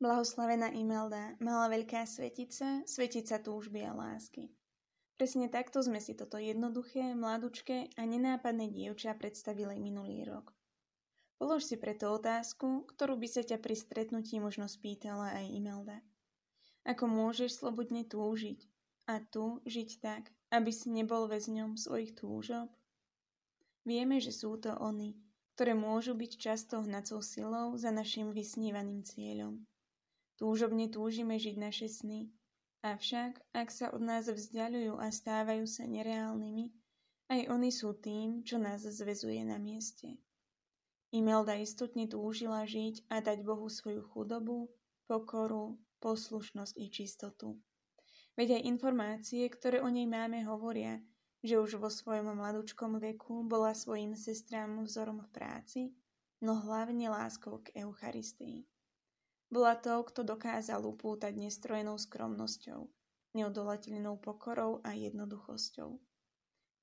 Blahoslavená Imelda, malá veľká svetica, svetica túžby a lásky. Presne takto sme si toto jednoduché, mladučké a nenápadné dievča predstavili minulý rok. Polož si preto otázku, ktorú by sa ťa pri stretnutí možno spýtala aj Imelda. Ako môžeš slobodne túžiť a tu žiť tak, aby si nebol väzňom svojich túžob? Vieme, že sú to oni, ktoré môžu byť často hnacou silou za našim vysnívaným cieľom. Túžobne túžime žiť naše sny, avšak ak sa od nás vzdialujú a stávajú sa nereálnymi, aj oni sú tým, čo nás zväzuje na mieste. Imelda istotne túžila žiť a dať Bohu svoju chudobu, pokoru, poslušnosť i čistotu. Veď aj informácie, ktoré o nej máme, hovoria, že už vo svojom mladučkom veku bola svojim sestrám vzorom v práci, no hlavne láskou k Eucharistii. Bola to, kto dokázal upútať nestrojenou skromnosťou, neodolateľnou pokorou a jednoduchosťou.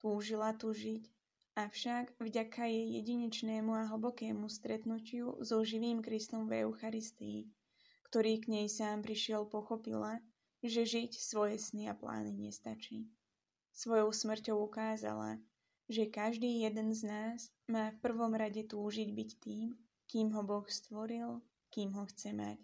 Túžila tu žiť, avšak vďaka jej jedinečnému a hlbokému stretnutiu so živým Kristom v Eucharistii, ktorý k nej sám prišiel, pochopila, že žiť svoje sny a plány nestačí. Svojou smrťou ukázala, že každý jeden z nás má v prvom rade túžiť byť tým, kým ho Boh stvoril kým ho chce mať.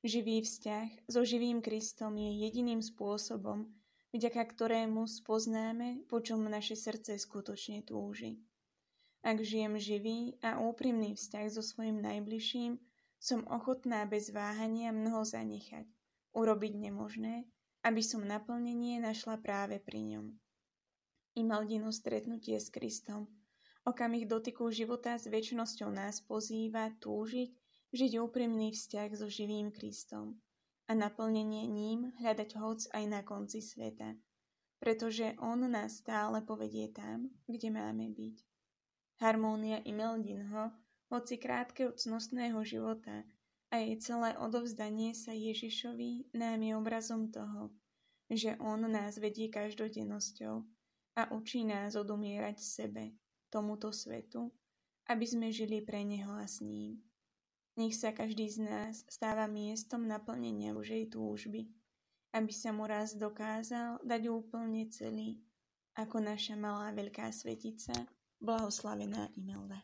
Živý vzťah so živým Kristom je jediným spôsobom, vďaka ktorému spoznáme, po čom naše srdce skutočne túži. Ak žijem živý a úprimný vzťah so svojim najbližším, som ochotná bez váhania mnoho zanechať, urobiť nemožné, aby som naplnenie našla práve pri ňom. Imaldino stretnutie s Kristom, okamih dotyku života s väčšnosťou nás pozýva túžiť žiť úprimný vzťah so živým Kristom a naplnenie ním hľadať hoc aj na konci sveta, pretože On nás stále povedie tam, kde máme byť. Harmónia Imeldinho, hoci krátkeho cnostného života a jej celé odovzdanie sa Ježišovi nám je obrazom toho, že On nás vedie každodennosťou a učí nás odumierať sebe, tomuto svetu, aby sme žili pre Neho a s ním. Nech sa každý z nás stáva miestom naplnenia Božej túžby, aby sa mu raz dokázal dať úplne celý, ako naša malá veľká svetica, blahoslavená Imelda.